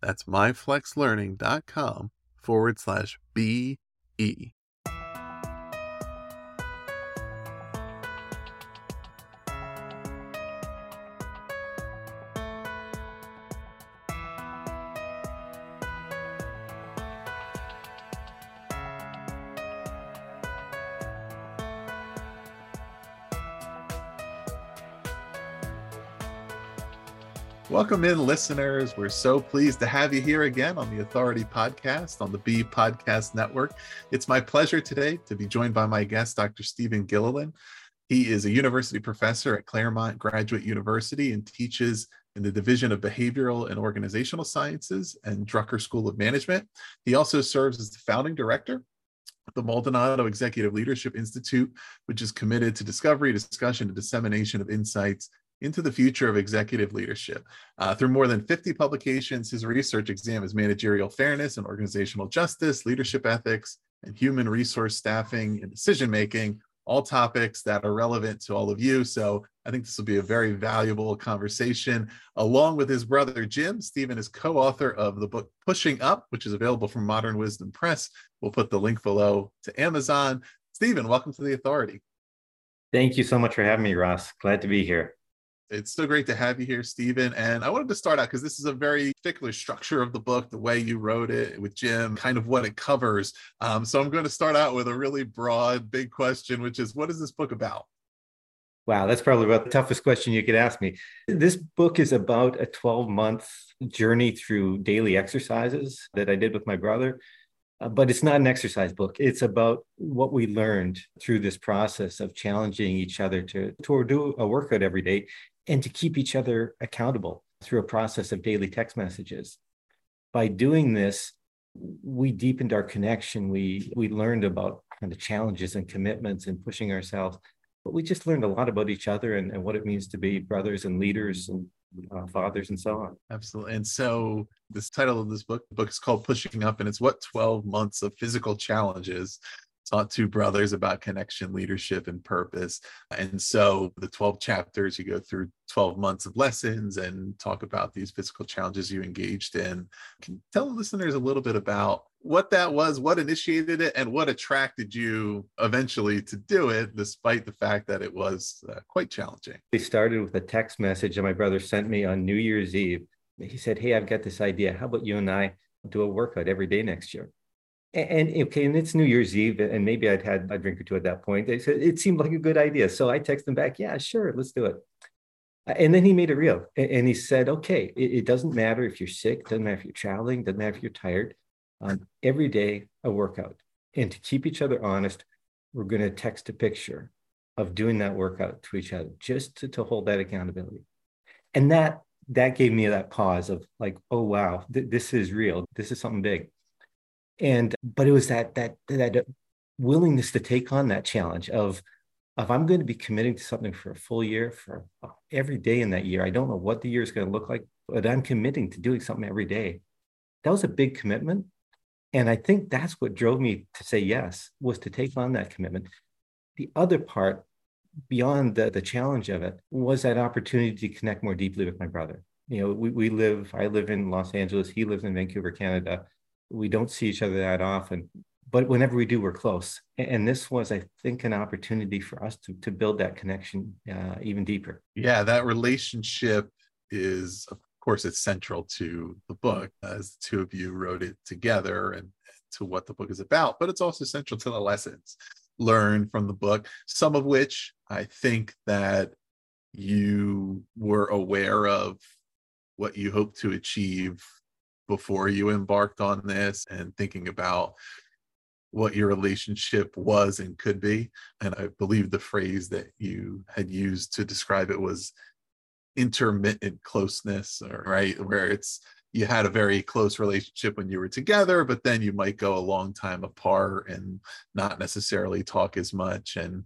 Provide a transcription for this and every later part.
That's myflexlearning.com forward slash BE. Welcome in, listeners. We're so pleased to have you here again on the Authority Podcast on the Be Podcast Network. It's my pleasure today to be joined by my guest, Dr. Stephen Gilliland. He is a university professor at Claremont Graduate University and teaches in the Division of Behavioral and Organizational Sciences and Drucker School of Management. He also serves as the founding director of the Maldonado Executive Leadership Institute, which is committed to discovery, discussion, and dissemination of insights into the future of executive leadership. Uh, through more than 50 publications, his research examines managerial fairness and organizational justice, leadership ethics, and human resource staffing and decision making, all topics that are relevant to all of you. So I think this will be a very valuable conversation. Along with his brother Jim, Stephen is co author of the book Pushing Up, which is available from Modern Wisdom Press. We'll put the link below to Amazon. Stephen, welcome to the authority. Thank you so much for having me, Ross. Glad to be here. It's so great to have you here, Stephen. And I wanted to start out because this is a very particular structure of the book, the way you wrote it with Jim, kind of what it covers. Um, so I'm going to start out with a really broad, big question, which is what is this book about? Wow, that's probably about the toughest question you could ask me. This book is about a 12 month journey through daily exercises that I did with my brother. Uh, but it's not an exercise book. It's about what we learned through this process of challenging each other to, to do a workout every day and to keep each other accountable through a process of daily text messages. By doing this, we deepened our connection. We we learned about kind of challenges and commitments and pushing ourselves. But we just learned a lot about each other and, and what it means to be brothers and leaders and uh, fathers and so on. Absolutely. And so this title of this book, book is called Pushing Up, and it's what 12 months of physical challenges taught two brothers about connection, leadership, and purpose. And so the 12 chapters, you go through 12 months of lessons and talk about these physical challenges you engaged in. Can you tell the listeners a little bit about what that was, what initiated it, and what attracted you eventually to do it, despite the fact that it was uh, quite challenging? We started with a text message that my brother sent me on New Year's Eve. He said, Hey, I've got this idea. How about you and I do a workout every day next year? And, okay, and it's New Year's Eve, and maybe I'd had a drink or two at that point. They said it seemed like a good idea, so I texted him back, "Yeah, sure, let's do it." And then he made it real, and he said, "Okay, it, doesn't matter if you're sick, doesn't matter if you're traveling, doesn't matter if you're tired. Um, every day a workout, and to keep each other honest, we're going to text a picture of doing that workout to each other, just to, to hold that accountability." And that that gave me that pause of like, "Oh wow, th- this is real. This is something big." And but it was that that that willingness to take on that challenge of if I'm going to be committing to something for a full year for every day in that year, I don't know what the year is going to look like, but I'm committing to doing something every day. that was a big commitment. And I think that's what drove me to say yes, was to take on that commitment. The other part, beyond the, the challenge of it, was that opportunity to connect more deeply with my brother. You know, we, we live, I live in Los Angeles, he lives in Vancouver, Canada. We don't see each other that often, but whenever we do, we're close. And this was, I think, an opportunity for us to, to build that connection uh, even deeper. Yeah, that relationship is, of course, it's central to the book as the two of you wrote it together and to what the book is about, but it's also central to the lessons learned from the book, some of which I think that you were aware of what you hope to achieve before you embarked on this and thinking about what your relationship was and could be. And I believe the phrase that you had used to describe it was intermittent closeness, or, right? Where it's you had a very close relationship when you were together, but then you might go a long time apart and not necessarily talk as much. And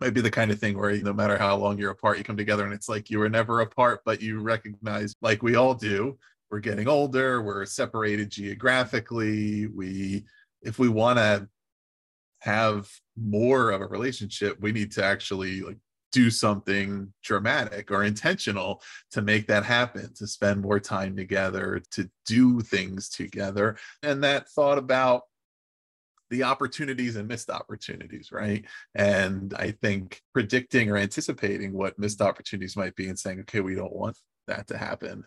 might be the kind of thing where no matter how long you're apart, you come together and it's like you were never apart, but you recognize, like we all do, we're getting older, we're separated geographically. We, if we want to have more of a relationship, we need to actually like do something dramatic or intentional to make that happen, to spend more time together, to do things together. And that thought about the opportunities and missed opportunities, right? And I think predicting or anticipating what missed opportunities might be and saying, okay, we don't want that to happen.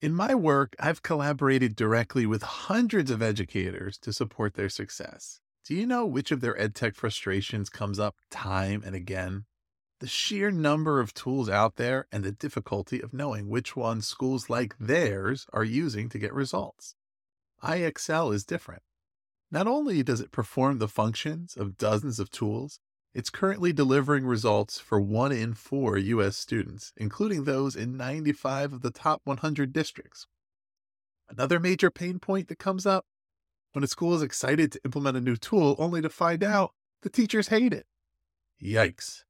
In my work, I've collaborated directly with hundreds of educators to support their success. Do you know which of their edtech frustrations comes up time and again? The sheer number of tools out there and the difficulty of knowing which ones schools like theirs are using to get results. IXL is different. Not only does it perform the functions of dozens of tools, it's currently delivering results for one in four U.S. students, including those in 95 of the top 100 districts. Another major pain point that comes up when a school is excited to implement a new tool only to find mm. out the teachers hate it. Yikes.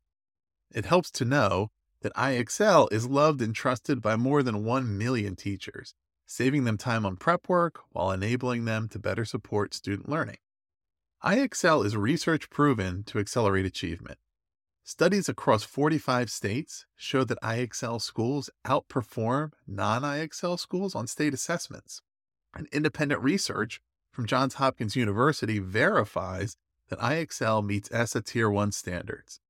It helps to know that IXL is loved and trusted by more than 1 million teachers, saving them time on prep work while enabling them to better support student learning. IXL is research proven to accelerate achievement. Studies across 45 states show that IXL schools outperform non IXL schools on state assessments. And independent research from Johns Hopkins University verifies that IXL meets ESSA Tier 1 standards.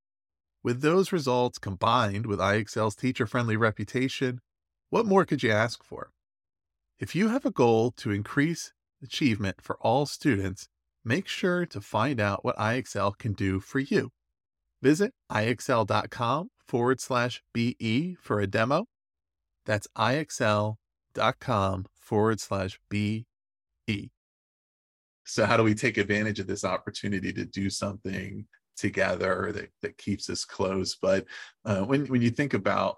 With those results combined with IXL's teacher friendly reputation, what more could you ask for? If you have a goal to increase achievement for all students, make sure to find out what IXL can do for you. Visit ixl.com forward slash BE for a demo. That's ixl.com forward slash BE. So, how do we take advantage of this opportunity to do something together that, that keeps us close? But uh, when, when you think about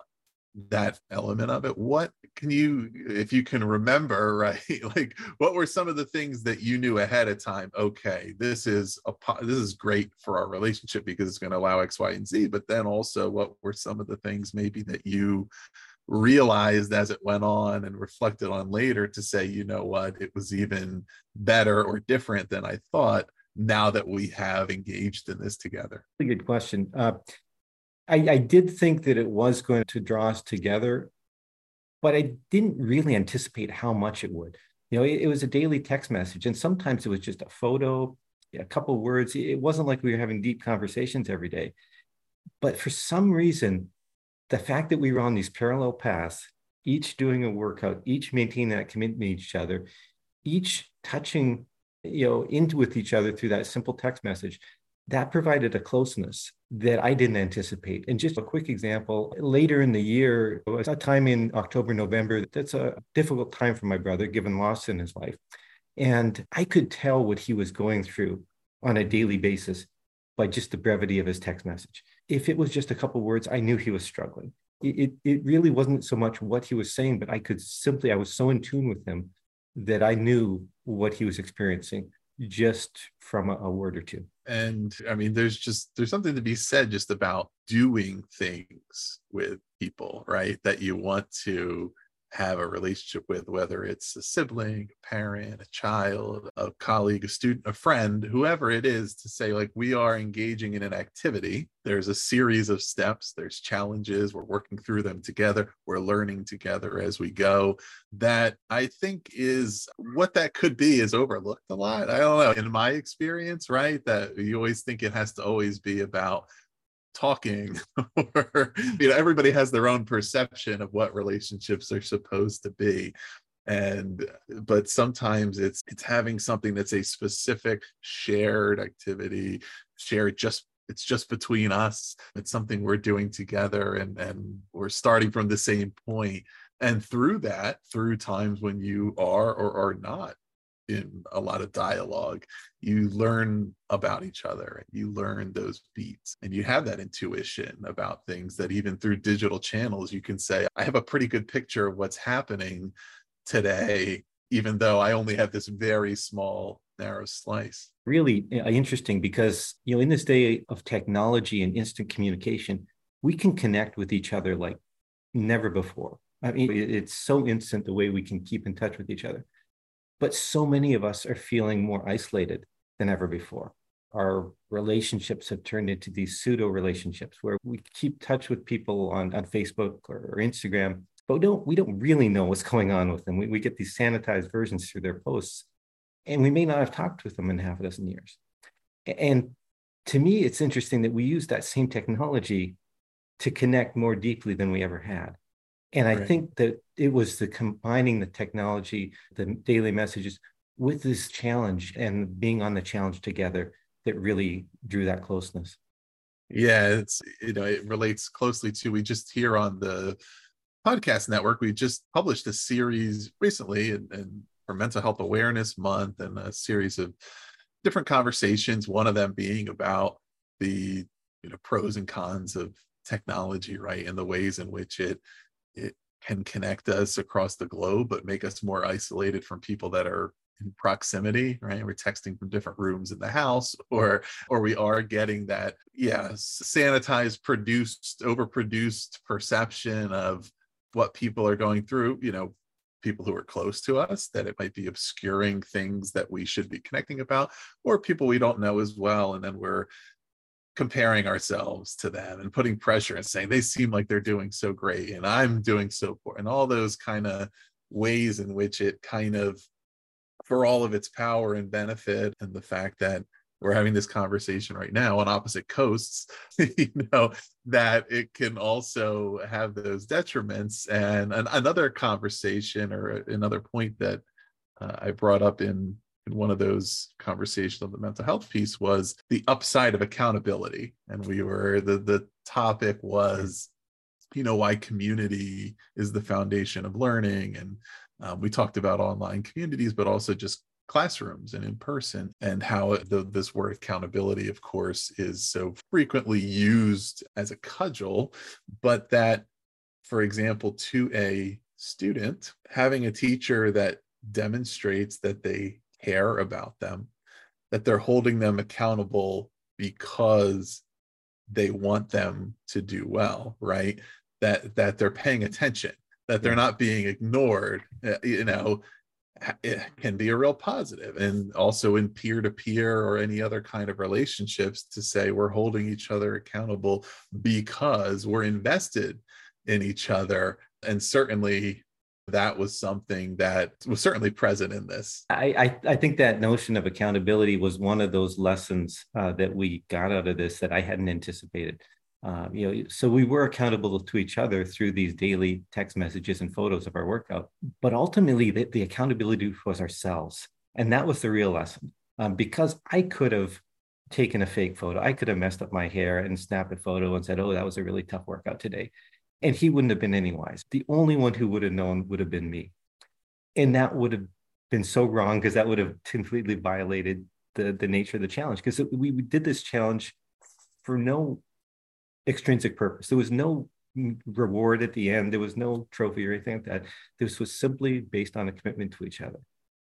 that element of it. What can you if you can remember right like what were some of the things that you knew ahead of time? Okay this is a this is great for our relationship because it's going to allow x y and z but then also what were some of the things maybe that you realized as it went on and reflected on later to say you know what? It was even better or different than i thought now that we have engaged in this together? Good question. Uh, I, I did think that it was going to draw us together, but I didn't really anticipate how much it would. You know, it, it was a daily text message, and sometimes it was just a photo, a couple words. It wasn't like we were having deep conversations every day. But for some reason, the fact that we were on these parallel paths, each doing a workout, each maintaining that commitment to each other, each touching, you know, into with each other through that simple text message, that provided a closeness that I didn't anticipate. And just a quick example later in the year, it was a time in October, November. That's a difficult time for my brother, given loss in his life. And I could tell what he was going through on a daily basis by just the brevity of his text message. If it was just a couple words, I knew he was struggling. It, it really wasn't so much what he was saying, but I could simply, I was so in tune with him that I knew what he was experiencing just from a, a word or two. And i mean there's just there's something to be said just about doing things with people right? That you want to have a relationship with, whether it's a sibling, a parent, a child, a colleague, a student, a friend, whoever it is, to say, like, we are engaging in an activity. There's a series of steps, there's challenges, we're working through them together, we're learning together as we go. That I think is what that could be is overlooked a lot. I don't know. In my experience, right? That you always think it has to always be about talking or you know everybody has their own perception of what relationships are supposed to be. And but sometimes it's it's having something that's a specific shared activity shared just it's just between us. It's something we're doing together and and we're starting from the same point. And through that through times when you are or are not in a lot of dialogue you learn about each other you learn those beats. And you have that intuition about things that even through digital channels you can say i have a pretty good picture of what's happening today even though i only have this very small narrow slice. Really uh, interesting because you know in this day of technology and instant communication we can connect with each other like never before. I mean it's so instant the way we can keep in touch with each other but so many of us are feeling more isolated than ever before. Our relationships have turned into these pseudo relationships where we keep touch with people on, on Facebook or, or Instagram, but we don't, we don't really know what's going on with them. We, we get these sanitized versions through their posts, and we may not have talked with them in half a dozen years. And to me, it's interesting that we use that same technology to connect more deeply than we ever had. And I right. think that it was the combining the technology, the daily messages with this challenge and being on the challenge together that really drew that closeness. Yeah, it's you know, it relates closely to we just here on the podcast network, we just published a series recently and, and for mental health awareness month and a series of different conversations, one of them being about the you know pros and cons of technology, right? And the ways in which it it can connect us across the globe, but make us more isolated from people that are in proximity right? We're texting from different rooms in the house or or we are getting that yeah sanitized produced overproduced perception of what people are going through you know people who are close to us that it might be obscuring things that we should be connecting about or people we don't know as well and then we're comparing ourselves to them and putting pressure and saying they seem like they're doing so great and I'm doing so poor and all those kind of ways in which it kind of for all of its power and benefit and the fact that we're having this conversation right now on opposite coasts you know that it can also have those detriments. And an, another conversation or another point that uh, i brought up in one of those conversations on the mental health piece was the upside of accountability. And we were the the topic was you know why community is the foundation of learning. And um, we talked about online communities but also just classrooms and in person and how the, this word accountability of course is so frequently used as a cudgel but that for example to a student having a teacher that demonstrates that they care about them, that they're holding them accountable because they want them to do well, right? That that they're paying attention, that they're not being ignored, uh, you know, it can be a real positive. And also in peer-to-peer or any other kind of relationships to say we're holding each other accountable because we're invested in each other. And certainly that was something that was certainly present in this. I, I, I think that notion of accountability was one of those lessons uh, that we got out of this that I hadn't anticipated. Uh, you know, so we were accountable to each other through these daily text messages and photos of our workout, but ultimately the, the accountability was ourselves, and that was the real lesson. Um, because I could have taken a fake photo, I could have messed up my hair and snapped a photo and said, "Oh, that was a really tough workout today." And he wouldn't have been anywise. The only one who would have known would have been me. And that would have been so wrong because that would have completely violated the, the nature of the challenge. Because we, we did this challenge for no extrinsic purpose. There was no reward at the end. There was no trophy or anything like that. This was simply based on a commitment to each other.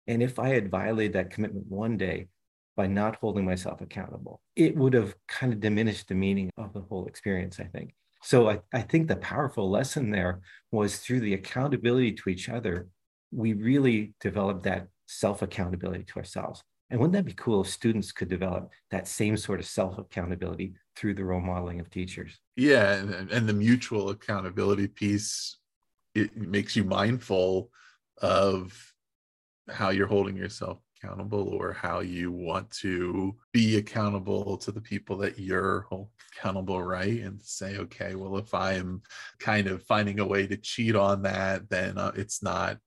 And if I had violated that commitment one day by not holding myself accountable, it would have kind of diminished the meaning of the whole experience, I think. So I, I think the powerful lesson there was through the accountability to each other, we really developed that self accountability to ourselves. And wouldn't that be cool if students could develop that same sort of self accountability through the role modeling of teachers? Yeah, and, and the mutual accountability piece it makes you mindful of how you're holding yourself accountable or how you want to be accountable to the people that you're accountable right? And say okay well if i am kind of finding a way to cheat on that then uh, it's not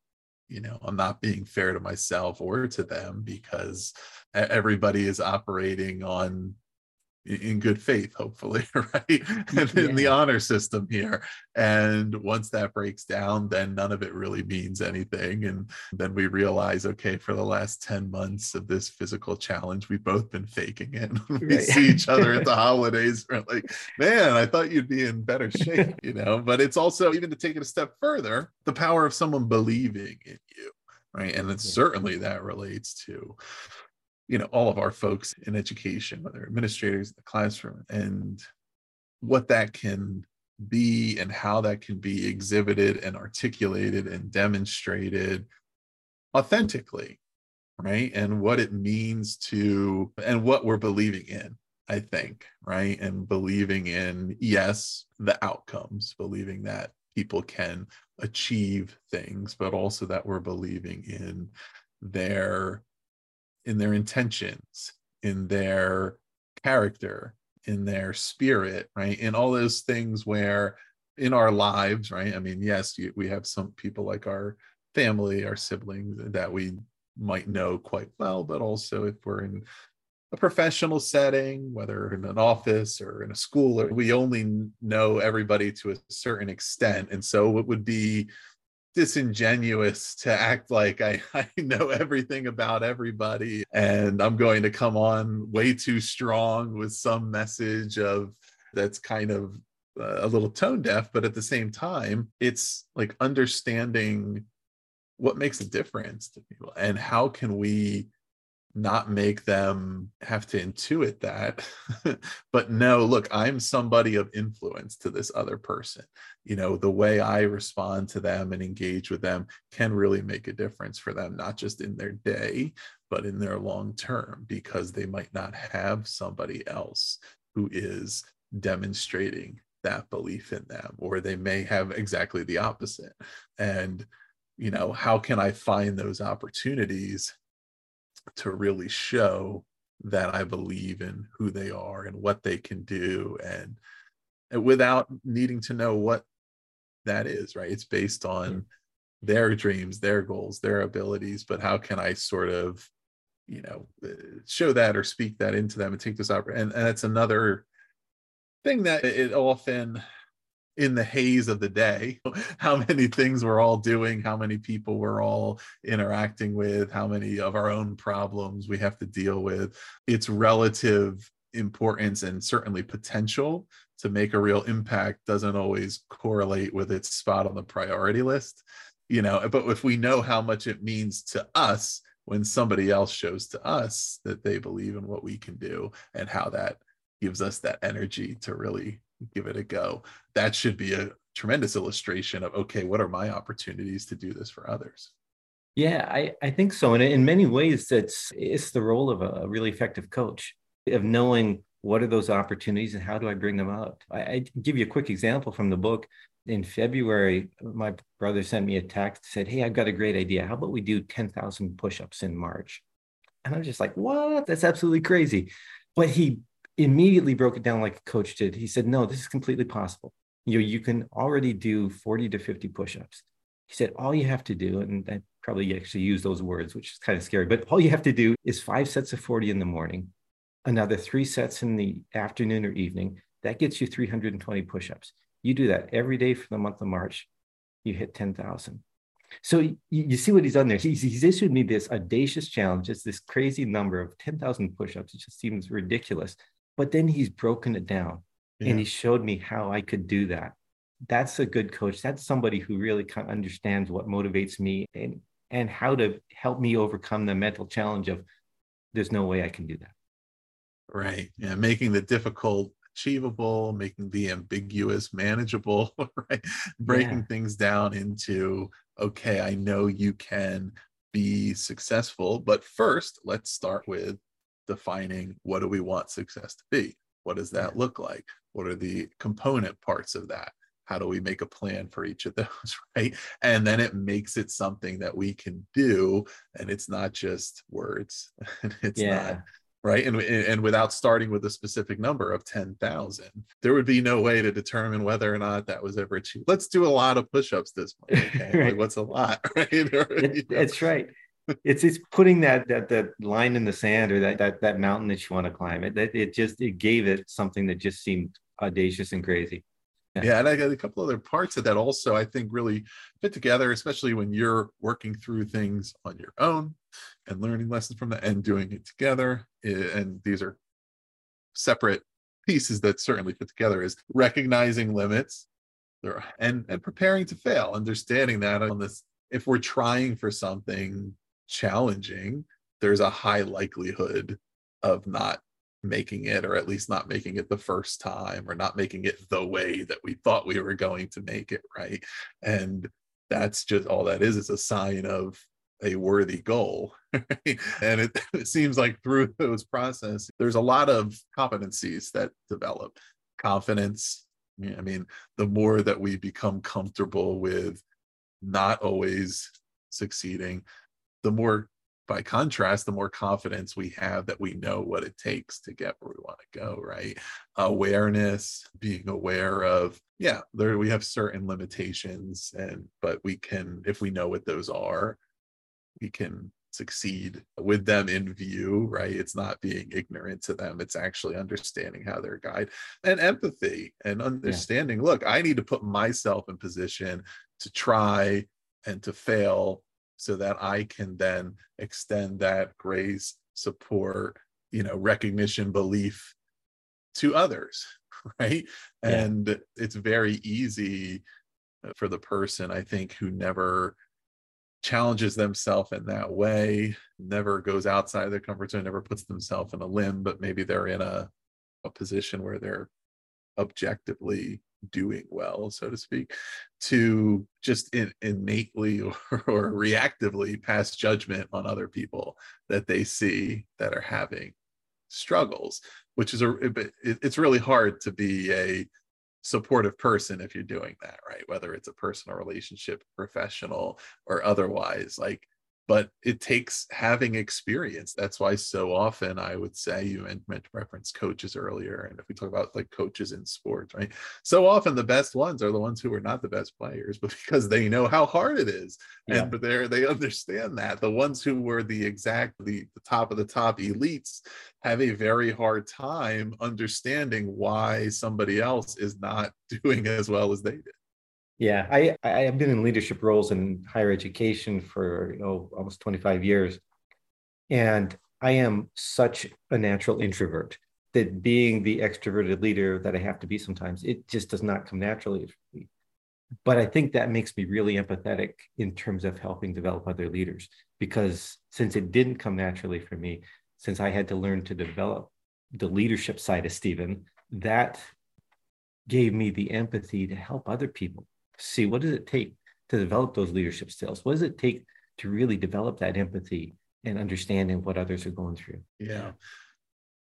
you know i'm not being fair to myself or to them because everybody is operating on in good faith hopefully right and yeah. in the honor system here and once that breaks down then none of it really means anything and then we realize okay for the last 10 months of this physical challenge we've both been faking it we right. see each other at the holidays we're like man i thought you'd be in better shape you know but it's also even to take it a step further the power of someone believing in you right and then yeah. certainly that relates to you know all of our folks in education whether administrators in the classroom and what that can be and how that can be exhibited and articulated and demonstrated authentically right? And what it means to and what we're believing in i think right? And believing in yes the outcomes believing that people can achieve things but also that we're believing in their in their intentions, in their character, in their spirit, right? In all those things where in our lives, right? I mean, yes, you, we have some people like our family, our siblings that we might know quite well, but also if we're in a professional setting, whether in an office or in a school, we only know everybody to a certain extent. And so it would be disingenuous to act like I, I know everything about everybody and I'm going to come on way too strong with some message of that's kind of uh, a little tone deaf, but at the same time, it's like understanding what makes a difference to people and how can we not make them have to intuit that. But no look i'm somebody of influence to this other person. You know the way i respond to them and engage with them can really make a difference for them not just in their day but in their long term because they might not have somebody else who is demonstrating that belief in them or they may have exactly the opposite. And you know how can i find those opportunities to really show that I believe in who they are and what they can do and, and without needing to know what that is, right? It's based on mm-hmm. their dreams, their goals, their abilities, but how can I sort of, you know, uh, show that or speak that into them and take this opportunity? And, and that's another thing that it often in the haze of the day how many things we're all doing how many people we're all interacting with how many of our own problems we have to deal with. Its relative importance and certainly potential to make a real impact doesn't always correlate with its spot on the priority list you know but if we know how much it means to us when somebody else shows to us that they believe in what we can do and how that gives us that energy to really give it a go. That should be a tremendous illustration of okay, what are my opportunities to do this for others? Yeah, I, I think so. And in many ways, it's it's the role of a really effective coach of knowing what are those opportunities and how do I bring them out. I, I give you a quick example from the book. In February, my brother sent me a text, said, Hey, I've got a great idea. How about we do 10,000 push-ups in March? And I'm just like, what? That's absolutely crazy. But he immediately broke it down like a coach did. He said, no, this is completely possible. You know, you can already do 40 to 50 push-ups. He said, all you have to do, and I probably actually use those words, which is kind of scary, but all you have to do is five sets of 40 in the morning, another three sets in the afternoon or evening. That gets you 320 push-ups. You do that every day for the month of March, you hit 10,000. So you, you, see what he's done there. He's, he's issued me this audacious challenge. It's this crazy number of 10,000 push-ups. It just seems ridiculous. But then he's broken it down yeah. and he showed me how I could do that. That's a good coach. That's somebody who really kind of understands what motivates me and and how to help me overcome the mental challenge of there's no way I can do that. Right. Yeah. Making the difficult achievable, making the ambiguous manageable, right? Breaking yeah. things down into, okay, I know you can be successful, but first, let's start with defining what do we want success to be? What does that look like? What are the component parts of that? How do we make a plan for each of those, right? And then it makes it something that we can do, and it's not just words. it's yeah. not right and and without starting with a specific number of 10,000 there would be no way to determine whether or not that was ever achieved let's do a lot of push-ups this month okay? right. like, what's a lot right it, that's right it's it's putting that that that line in the sand or that that that mountain that you want to climb it it, it just it gave it something that just seemed audacious and crazy yeah. yeah. and I got a couple other parts of that also I think really fit together, especially when you're working through things on your own and learning lessons from that and doing it together. And these are separate pieces that certainly fit together is recognizing limits and and preparing to fail, understanding that on this if we're trying for something challenging, there's a high likelihood of not making it or at least not making it the first time or not making it the way that we thought we were going to make it right? And that's just all that is it's a sign of a worthy goal and it, it seems like through those process there's a lot of competencies that develop. Confidence i mean the more that we become comfortable with not always succeeding the more by contrast, the more confidence we have that we know what it takes to get where we want to go, right? Awareness, being aware of, yeah, there we have certain limitations, and but we can, if we know what those are, we can succeed with them in view, right? It's not being ignorant to them, it's actually understanding how they're guide and empathy and understanding. Yeah. Look, I need to put myself in position to try and to fail so that I can then extend that grace, support, you know, recognition, belief to others, right? Yeah. And it's very easy for the person, I think, who never challenges themselves in that way, never goes outside their comfort zone, never puts themselves in a limb, but maybe they're in a, a position where they're objectively doing well, so to speak, to just in, innately or, or reactively pass judgment on other people that they see that are having struggles, which is a it's really hard to be a supportive person if you're doing that, right? Whether it's a personal relationship, professional, or otherwise. Like but it takes having experience. That's why so often i would say you meant to reference coaches earlier and if we talk about like coaches in sports right? So often the best ones are the ones who are not the best players but because they know how hard it is yeah. and but they're they understand that. The ones who were the exact the, the top of the top elites have a very hard time understanding why somebody else is not doing as well as they did yeah, I I have been in leadership roles in higher education for you know almost 25 years. And I am such a natural introvert that being the extroverted leader that I have to be sometimes, it just does not come naturally for me. But I think that makes me really empathetic in terms of helping develop other leaders because since it didn't come naturally for me, since I had to learn to develop the leadership side of Stephen, that gave me the empathy to help other people see what does it take to develop those leadership skills? What does it take to really develop that empathy and understanding what others are going through? Yeah.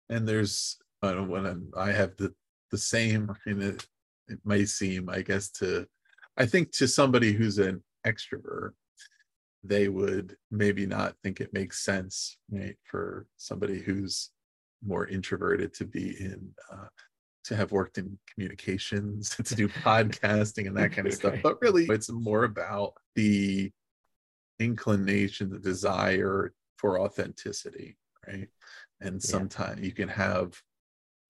And there's uh, when I have the the same, and it it may seem, I guess, to I think to somebody who's an extrovert, they would maybe not think it makes sense, right, for somebody who's more introverted to be in uh, to have worked in communications, to do podcasting and that kind of stuff. But really, it's more about the inclination, the desire for authenticity, right? And sometimes yeah. you can have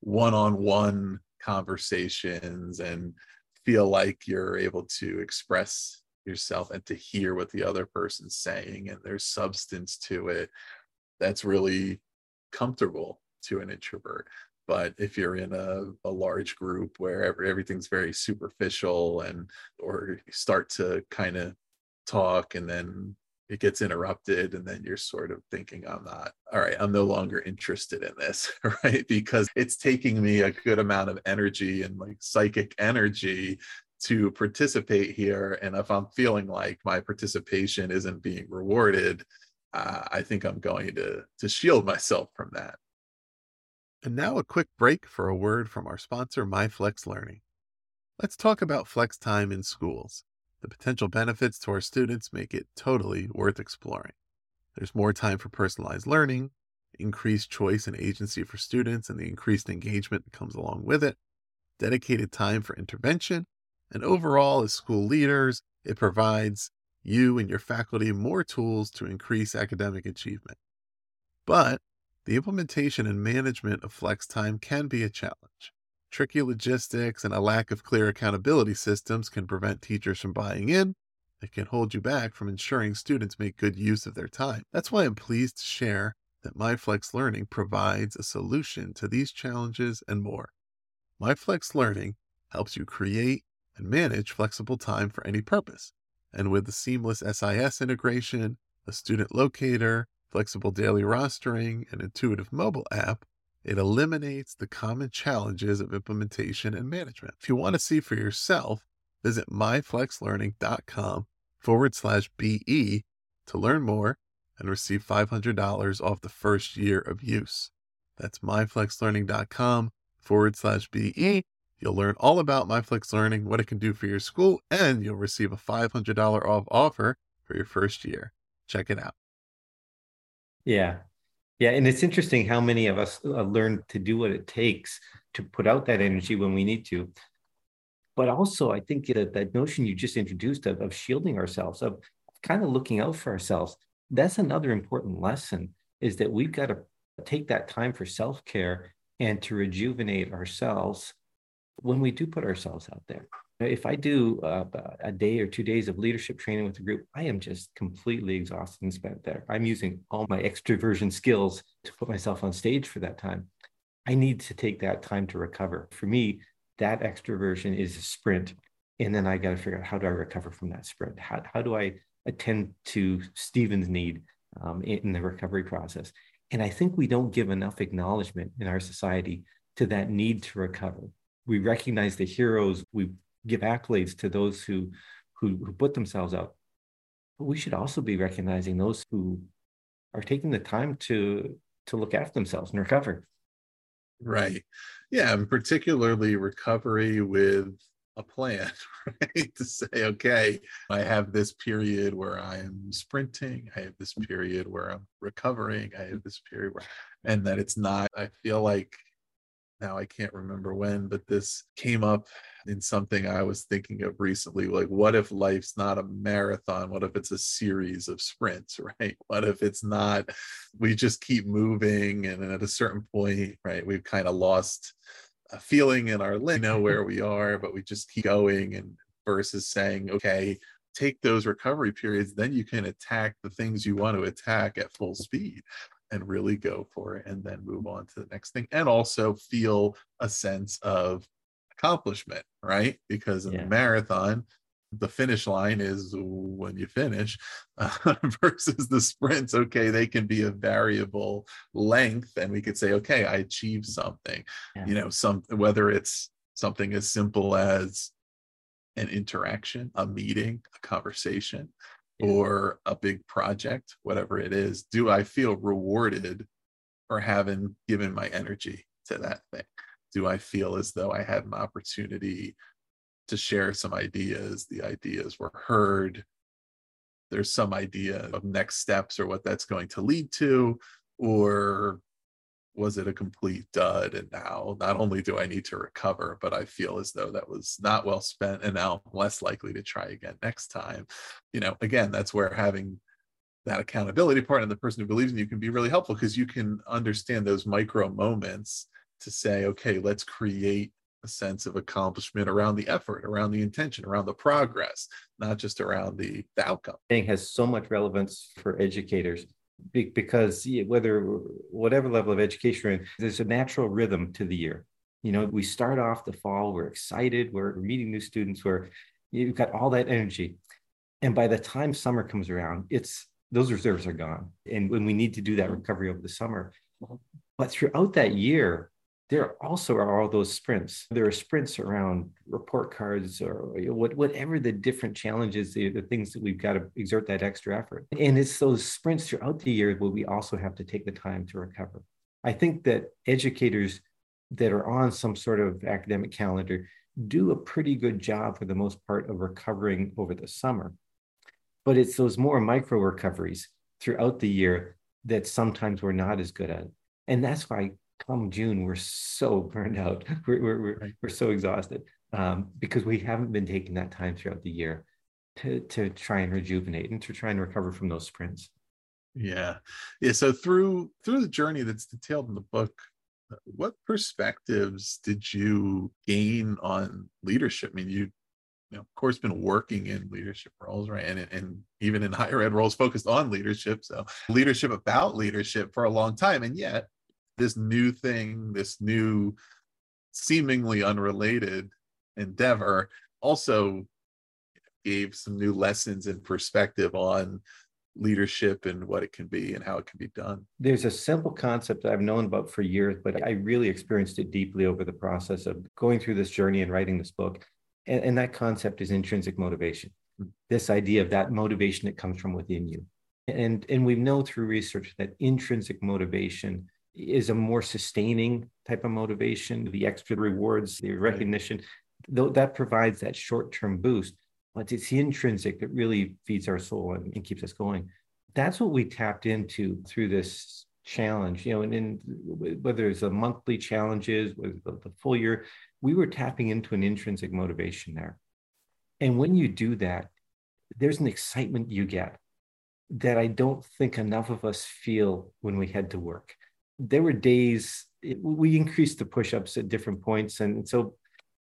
one on one conversations and feel like you're able to express yourself and to hear what the other person's saying and there's substance to it that's really comfortable to an introvert but if you're in a, a large group where every, everything's very superficial and or you start to kind of talk and then it gets interrupted and then you're sort of thinking i'm not all right i'm no longer interested in this right? Because it's taking me a good amount of energy and like psychic energy to participate here. And if i'm feeling like my participation isn't being rewarded uh, i think i'm going to to shield myself from that and now a quick break for a word from our sponsor myflex learning let's talk about flex time in schools the potential benefits to our students make it totally worth exploring. There's more time for personalized learning, increased choice and agency for students, and the increased engagement that comes along with it, dedicated time for intervention, and overall, as school leaders, it provides you and your faculty more tools to increase academic achievement. But the implementation and management of flex time can be a challenge. Tricky logistics and a lack of clear accountability systems can prevent teachers from buying in. It can hold you back from ensuring students make good use of their time. That's why I'm pleased to share that MyFlex Learning provides a solution to these challenges and more. MyFlex Learning helps you create and manage flexible time for any purpose. And with the seamless SIS integration, a student locator, flexible daily rostering, and intuitive mobile app, it eliminates the common challenges of implementation and management. If you want to see for yourself, visit myflexlearning.com forward slash BE to learn more and receive $500 off the first year of use. That's myflexlearning.com forward slash BE. You'll learn all about MyFlex Learning, what it can do for your school, and you'll receive a $500 off offer for your first year. Check it out. Yeah, yeah, and it's interesting how many of us uh, learn to do what it takes to put out that energy when we need to. But also, I think that that notion you just introduced of, of shielding ourselves, of kind of looking out for ourselves, that's another important lesson is that we've got to take that time for self care and to rejuvenate ourselves when we do put ourselves out there. If I do uh, a day or two days of leadership training with a group, I am just completely exhausted and spent there. I'm using all my extroversion skills to put myself on stage for that time. I need to take that time to recover. For me, that extroversion is a sprint. And then I got to figure out how do I recover from that sprint? How, how do I attend to Stephen's need um, in the recovery process? And I think we don't give enough acknowledgement in our society to that need to recover. We recognize the heroes, we give accolades to those who, who, who put themselves out. But we should also be recognizing those who are taking the time to to look after themselves and recover. Right. Yeah, and particularly recovery with a plan, right? to say, okay, I have this period where I am sprinting, I have this period where I'm recovering, I have this period where, and that it's not, I feel like now I can't remember when, but this came up in something I was thinking of recently. Like, what if life's not a marathon? What if it's a series of sprints, right? What if it's not, we just keep moving and at a certain point, right, we've kind of lost a feeling in our limb, know where we are, but we just keep going and versus saying, okay, take those recovery periods, then you can attack the things you want to attack at full speed and really go for it and then move on to the next thing and also feel a sense of accomplishment right because in yeah. the marathon the finish line is when you finish uh, versus the sprints okay they can be a variable length and we could say okay i achieved something yeah. you know some whether it's something as simple as an interaction a meeting a conversation or a big project, whatever it is, do I feel rewarded for having given my energy to that thing? Do I feel as though I had an opportunity to share some ideas? The ideas were heard. There's some idea of next steps or what that's going to lead to, or was it a complete dud? And now not only do i need to recover but i feel as though that was not well spent and now i'm less likely to try again next time. You know again that's where having that accountability part and the person who believes in you can be really helpful because you can understand those micro moments to say okay let's create a sense of accomplishment around the effort around the intention around the progress not just around the, the outcome. I think has so much relevance for educators because whether whatever level of education in, there's a natural rhythm to the year. You know, we start off the fall, we're excited, we're meeting new students, where you've got all that energy. And by the time summer comes around, it's those reserves are gone. And when we need to do that recovery over the summer. Mm-hmm. But throughout that year, there also are all those sprints. There are sprints around report cards or whatever the different challenges, the, the things that we've got to exert that extra effort. And it's those sprints throughout the year where we also have to take the time to recover. I think that educators that are on some sort of academic calendar do a pretty good job for the most part of recovering over the summer. But it's those more micro recoveries throughout the year that sometimes we're not as good at. And that's why come June, we're so burned out. We're, we're, we're, right. we're so exhausted um, because we haven't been taking that time throughout the year to, to try and rejuvenate and to try and recover from those sprints. Yeah. Yeah. So through through the journey that's detailed in the book, what perspectives did you gain on leadership? I mean, you, you know, of course, been working in leadership roles, right? And, and even in higher ed roles focused on leadership. So leadership about leadership for a long time. And yet this new thing, this new seemingly unrelated endeavor also gave some new lessons and perspective on leadership and what it can be and how it can be done. There's a simple concept I've known about for years, but I really experienced it deeply over the process of going through this journey and writing this book. And, and that concept is intrinsic motivation. Mm-hmm. This idea of that motivation that comes from within you. And, and we know through research that intrinsic motivation is a more sustaining type of motivation. The extra rewards, the recognition, though that provides that short-term boost but it's the intrinsic that really feeds our soul and, and keeps us going. That's what we tapped into through this challenge, you know, and, in whether it's the monthly challenges, with the, the full year, we were tapping into an intrinsic motivation there. And when you do that, there's an excitement you get that I don't think enough of us feel when we head to work. There were days it, we increased the push-ups at different points, and so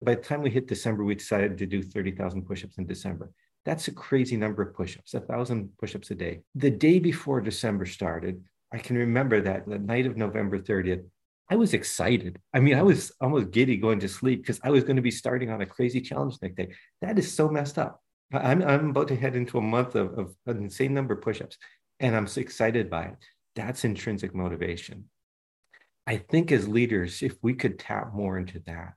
by the time we hit December, we decided to do 30,000 push-ups in December. That's a crazy number of push-ups, a thousand push-ups a day. The day before December started, I can remember that the night of November 30th, I was excited. I mean, I was almost giddy going to sleep because I was going to be starting on a crazy challenge next day. That is so messed up. I'm, I'm about to head into a month of, of an insane number of push-ups, and I'm so excited by it. That's intrinsic motivation. I think as leaders, if we could tap more into that,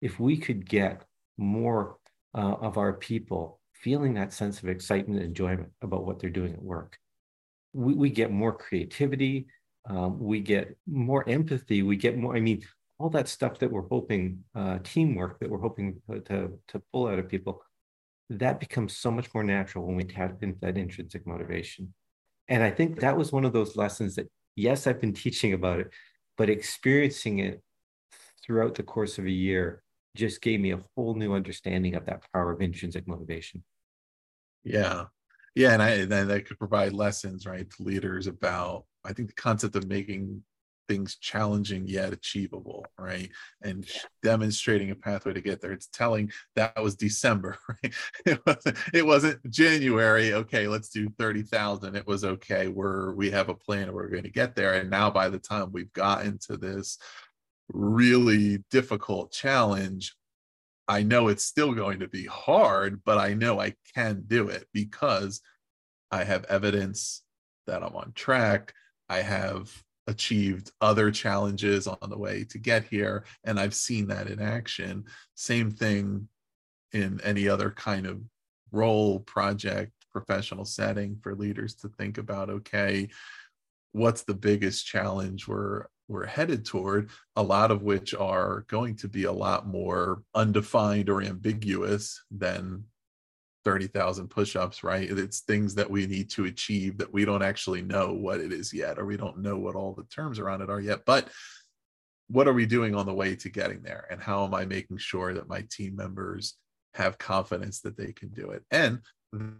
if we could get more uh, of our people feeling that sense of excitement and enjoyment about what they're doing at work, we, we get more creativity, um, we get more empathy, we get more, I mean, all that stuff that we're hoping, uh, teamwork that we're hoping to, to pull out of people, that becomes so much more natural when we tap into that intrinsic motivation. And I think that was one of those lessons that, yes, I've been teaching about it, but experiencing it throughout the course of a year just gave me a whole new understanding of that power of intrinsic motivation. Yeah. Yeah. And I that could provide lessons, right, to leaders about I think the concept of making things challenging yet achievable, right? And yeah. demonstrating a pathway to get there. It's telling that was December, right? It wasn't, it wasn't January. Okay, let's do 30,000. It was okay. We're we have a plan we're going to get there. And now by the time we've gotten to this really difficult challenge, I know it's still going to be hard, but I know I can do it because I have evidence that I'm on track. I have achieved other challenges on the way to get here, and I've seen that in action. Same thing in any other kind of role, project, professional setting for leaders to think about okay, what's the biggest challenge we're we're headed toward, a lot of which are going to be a lot more undefined or ambiguous than 30,000 push-ups, right? It's things that we need to achieve that we don't actually know what it is yet, or we don't know what all the terms around it are yet. But what are we doing on the way to getting there? And how am I making sure that my team members have confidence that they can do it? And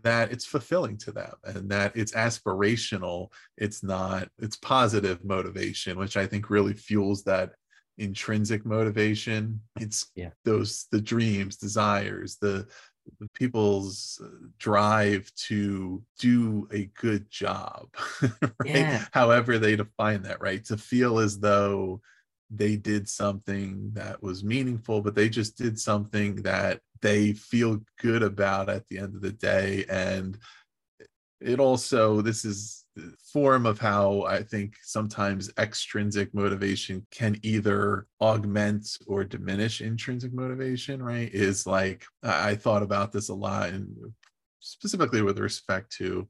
that it's fulfilling to them and that it's aspirational it's not it's positive motivation which i think really fuels that intrinsic motivation it's yeah. those the dreams desires the, the people's uh, drive to do a good job right yeah. however they define that right to feel as though they did something that was meaningful but they just did something that they feel good about at the end of the day and it also this is form of how I think sometimes extrinsic motivation can either augment or diminish intrinsic motivation, right? Is like I thought about this a lot and specifically with respect to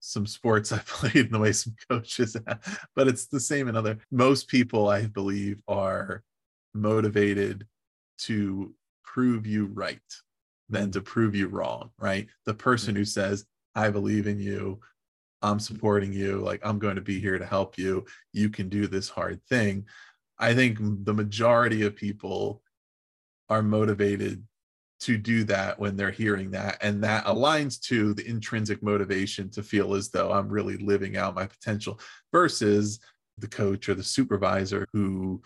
some sports I played and the way some coaches but it's the same in other most people I believe are motivated to prove you right than to prove you wrong, right? The person mm-hmm. who says, I believe in you, I'm supporting you, like I'm going to be here to help you, you can do this hard thing. I think the majority of people are motivated to do that when they're hearing that. And that aligns to the intrinsic motivation to feel as though I'm really living out my potential versus the coach or the supervisor who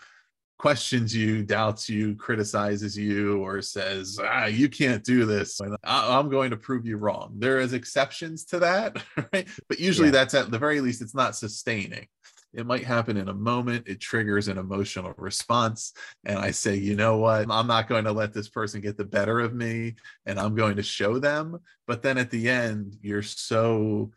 questions you, doubts you, criticizes you, or says, ah, you can't do this. I'm going to prove you wrong. There is exceptions to that, right? But usually yeah. that's at the very least, it's not sustaining. It might happen in a moment. It triggers an emotional response. And I say, you know what? I'm not going to let this person get the better of me and I'm going to show them. But then at the end, you're so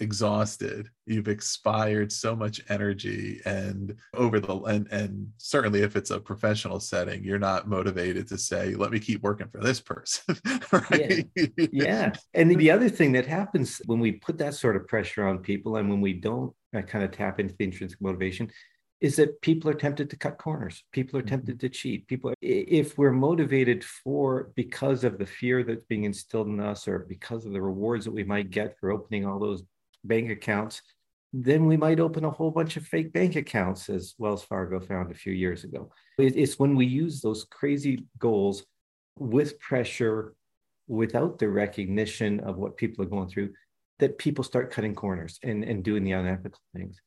exhausted you've expired so much energy and over the and and certainly if it's a professional setting you're not motivated to say let me keep working for this person right yeah. yeah. and the other thing that happens when we put that sort of pressure on people and when we don't uh, kind of tap into the intrinsic motivation is that people are tempted to cut corners people are mm-hmm. tempted to cheat people if we're motivated for because of the fear that's being instilled in us or because of the rewards that we might get for opening all those bank accounts, then we might open a whole bunch of fake bank accounts, as Wells Fargo found a few years ago. It's when we use those crazy goals with pressure, without the recognition of what people are going through, that people start cutting corners and, and doing the unethical things.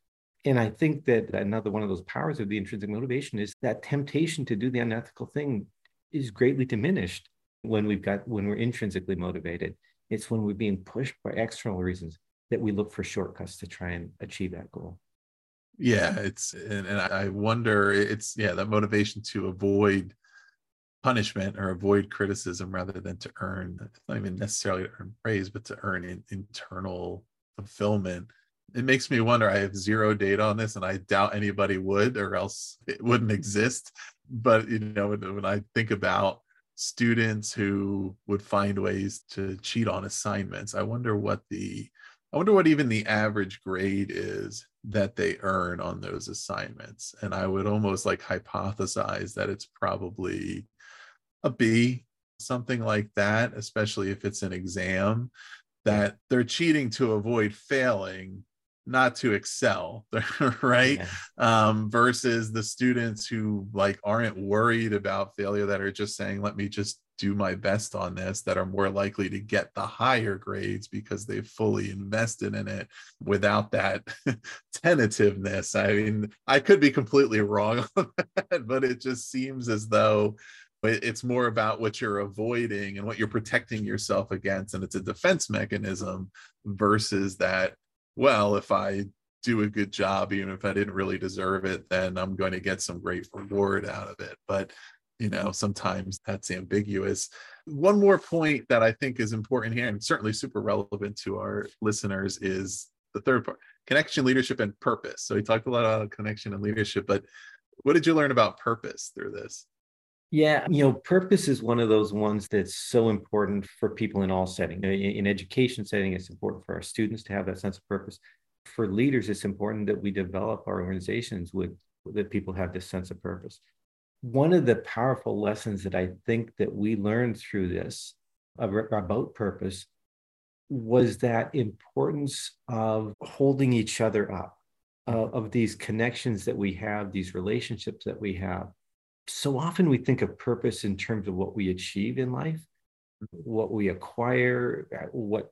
And I think that another one of those powers of the intrinsic motivation is that temptation to do the unethical thing is greatly diminished when we've got when we're intrinsically motivated. It's when we're being pushed by external reasons that we look for shortcuts to try and achieve that goal. Yeah it's and, and i wonder it's yeah that motivation to avoid punishment or avoid criticism rather than to earn not even necessarily to earn praise but to earn in, internal fulfillment. It makes me wonder i have zero data on this and i doubt anybody would or else it wouldn't exist. But you know when, when i think about students who would find ways to cheat on assignments i wonder what the I wonder what even the average grade is that they earn on those assignments. And I would almost like hypothesize that it's probably a B, something like that, especially if it's an exam, that they're cheating to avoid failing, not to excel, right? Yeah. Um, versus the students who like aren't worried about failure that are just saying, let me just do my best on this that are more likely to get the higher grades because they've fully invested in it without that tentativeness. I mean, I could be completely wrong on that, but it just seems as though it's more about what you're avoiding and what you're protecting yourself against and it's a defense mechanism versus that well if i do a good job even if i didn't really deserve it then i'm going to get some great reward out of it but you know sometimes that's ambiguous one more point that i think is important here and certainly super relevant to our listeners is the third part connection leadership and purpose so we talked a lot about connection and leadership but what did you learn about purpose through this yeah, you know, purpose is one of those ones that's so important for people in all settings. In, in education setting, it's important for our students to have that sense of purpose. For leaders, it's important that we develop our organizations with that people have this sense of purpose one of the powerful lessons that I think that we learned through this about purpose was that importance of holding each other up, uh, of these connections that we have, these relationships that we have. So often we think of purpose in terms of what we achieve in life, what we acquire, what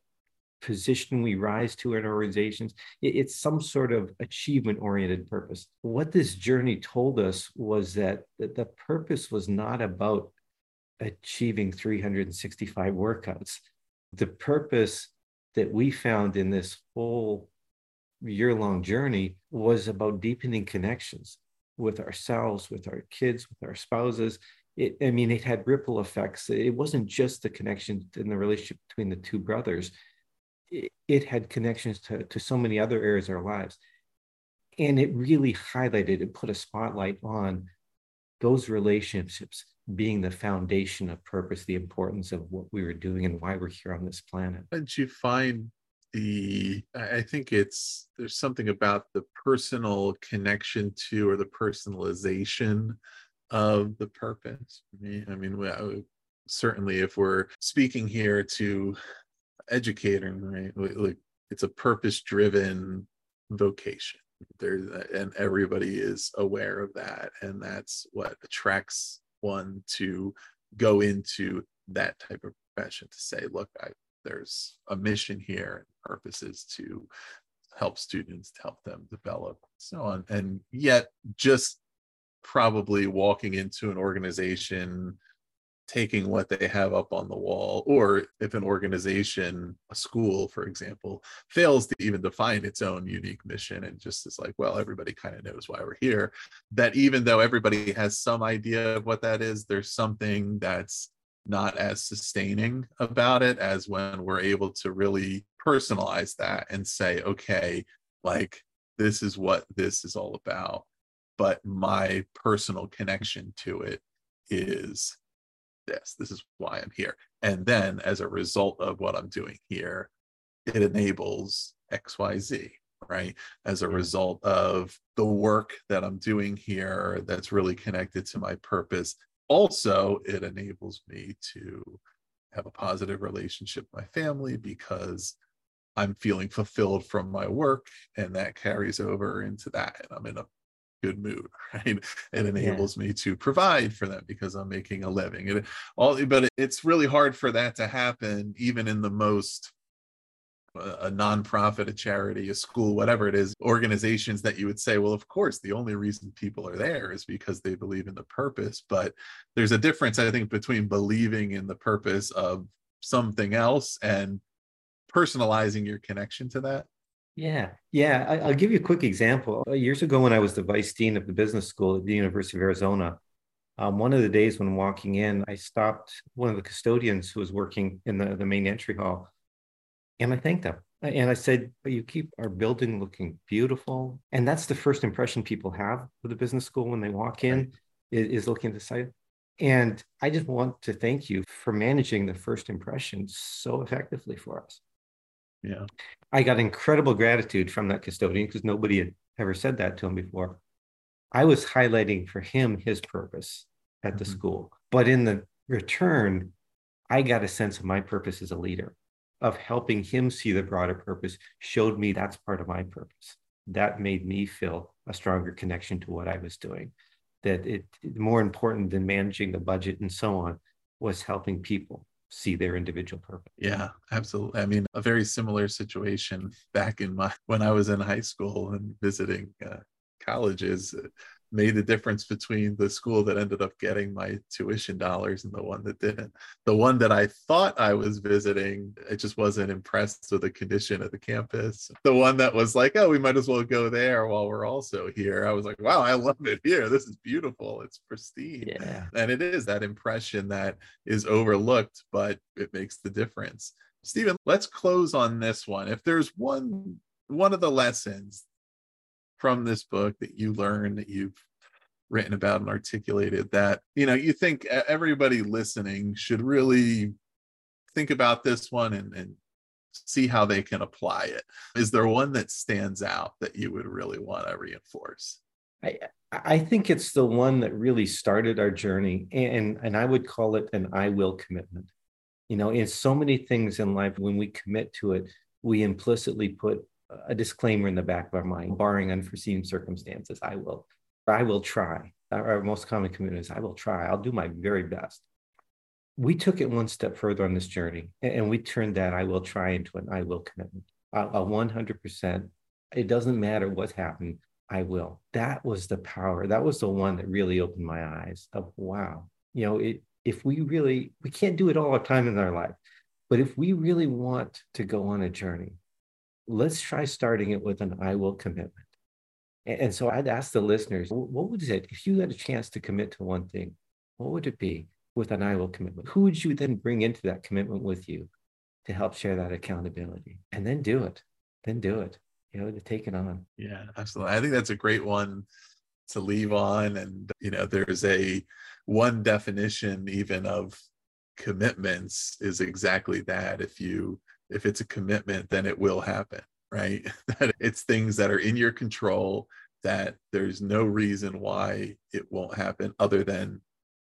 position we rise to in organizations. It's some sort of achievement oriented purpose. What this journey told us was that the purpose was not about achieving 365 workouts. The purpose that we found in this whole year long journey was about deepening connections with ourselves, with our kids, with our spouses. It, I mean, it had ripple effects. It wasn't just the connection in the relationship between the two brothers it, had connections to, to so many other areas of our lives. And it really highlighted and put a spotlight on those relationships being the foundation of purpose, the importance of what we were doing and why we're here on this planet. Did you find the i think it's there's something about the personal connection to or the personalization of the purpose i mean certainly if we're speaking here to educator right? Like it's a purpose driven vocation. There's and everybody is aware of that and that's what attracts one to go into that type of profession to say look i there's a mission here and purpose is to help students to help them develop so on. And yet just probably walking into an organization taking what they have up on the wall or if an organization a school for example fails to even define its own unique mission and just is like well everybody kind of knows why we're here that even though everybody has some idea of what that is there's something that's not as sustaining about it as when we're able to really personalize that and say, okay, like this is what this is all about. But my personal connection to it is this. This is why I'm here. And then as a result of what I'm doing here, it enables XYZ, right? As a result of the work that I'm doing here that's really connected to my purpose, also it enables me to have a positive relationship with my family because i'm feeling fulfilled from my work and that carries over into that and i'm in a good mood right it enables yeah. me to provide for them because i'm making a living and all but it's really hard for that to happen even in the most uh, a nonprofit, a charity, a school, whatever it is, organizations that you would say, well, of course, the only reason people are there is because they believe in the purpose. But there's a difference, I think, between believing in the purpose of something else and personalizing your connection to that. Yeah, yeah. I, will give you a quick example. Uh, years ago, when I was the vice dean of the business school at the University of Arizona, um, one of the days when walking in, I stopped one of the custodians who was working in the, the main entry hall and I thanked them. And I said, you keep our building looking beautiful. And that's the first impression people have of the business school when they walk in right. is, is looking at the site. And I just want to thank you for managing the first impression so effectively for us. Yeah. I got incredible gratitude from that custodian because nobody had ever said that to him before. I was highlighting for him his purpose at the mm-hmm. school. But in the return, I got a sense of my purpose as a leader of helping him see the broader purpose showed me that's part of my purpose. That made me feel a stronger connection to what I was doing. That it more important than managing the budget and so on was helping people see their individual purpose. Yeah, absolutely. I mean, a very similar situation back in my when I was in high school and visiting uh, colleges made the difference between the school that ended up getting my tuition dollars and the one that didn't. The one that I thought I was visiting, I just wasn't impressed with the condition of the campus. The one that was like, oh, we might as well go there while we're also here. I was like, wow, I love it here. This is beautiful. It's pristine. Yeah. And it is that impression that is overlooked, but it makes the difference. Stephen, let's close on this one. If there's one one of the lessons from this book that you learned that you've written about and articulated that you know you think everybody listening should really think about this one and, and see how they can apply it is there one that stands out that you would really want to reinforce I, I think it's the one that really started our journey and and I would call it an I will commitment. You know, in so many things in life when we commit to it, we implicitly put a disclaimer in the back of our mind, barring unforeseen circumstances, I will, I will try. Our most common commitment is I will try. I'll do my very best. We took it one step further on this journey, and we turned that I will try into an I will commitment. A 100%. It doesn't matter what's happened. I will. That was the power. That was the one that really opened my eyes of wow. You know, it, if we really, we can't do it all the time in our life, but if we really want to go on a journey, let's try starting it with an I will commitment. And so I'd ask the listeners, what would it, if you had a chance to commit to one thing, what would it be with an I will commitment? Who would you then bring into that commitment with you to help share that accountability and then do it. Then do it. You know, to take it on. Yeah, absolutely. I think that's a great one to leave on. And, you know, there's a one definition even of commitments is exactly that. If you, if it's a commitment, then it will happen, right? that it's things that are in your control that there's no reason why it won't happen other than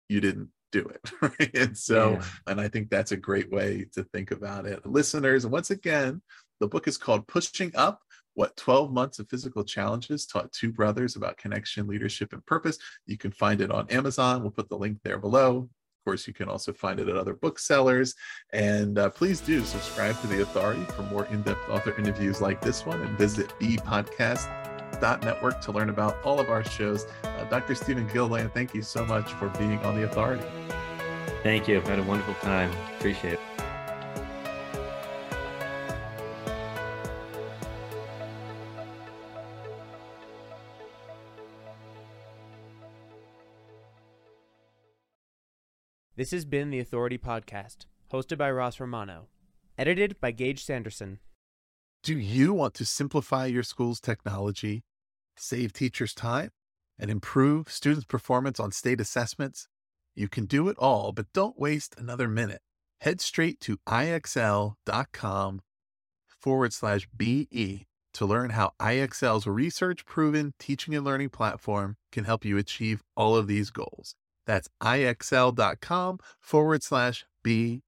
you didn't do it right? And so yeah. and i think that's a great way to think about it. Listeners once again the book is called pushing up what 12 months of physical challenges taught two brothers about connection leadership and purpose. You can find it on amazon. We'll put the link there below course you can also find it at other booksellers and uh, please do subscribe to the authority for more in-depth author interviews like this one and visit bpodcast network to learn about all of our shows. Uh, Dr. Stephen Gilliland, thank you so much for being on the authority. Thank you. I've had a wonderful time. Appreciate it. This has been the Authority Podcast, hosted by Ross Romano, edited by Gage Sanderson. Do you want to simplify your school's technology, save teachers time, and improve students' performance on state assessments? You can do it all, but don't waste another minute. Head straight to ixl.com forward slash BE to learn how IXL's research proven teaching and learning platform can help you achieve all of these goals. That's ixl.com forward slash BE.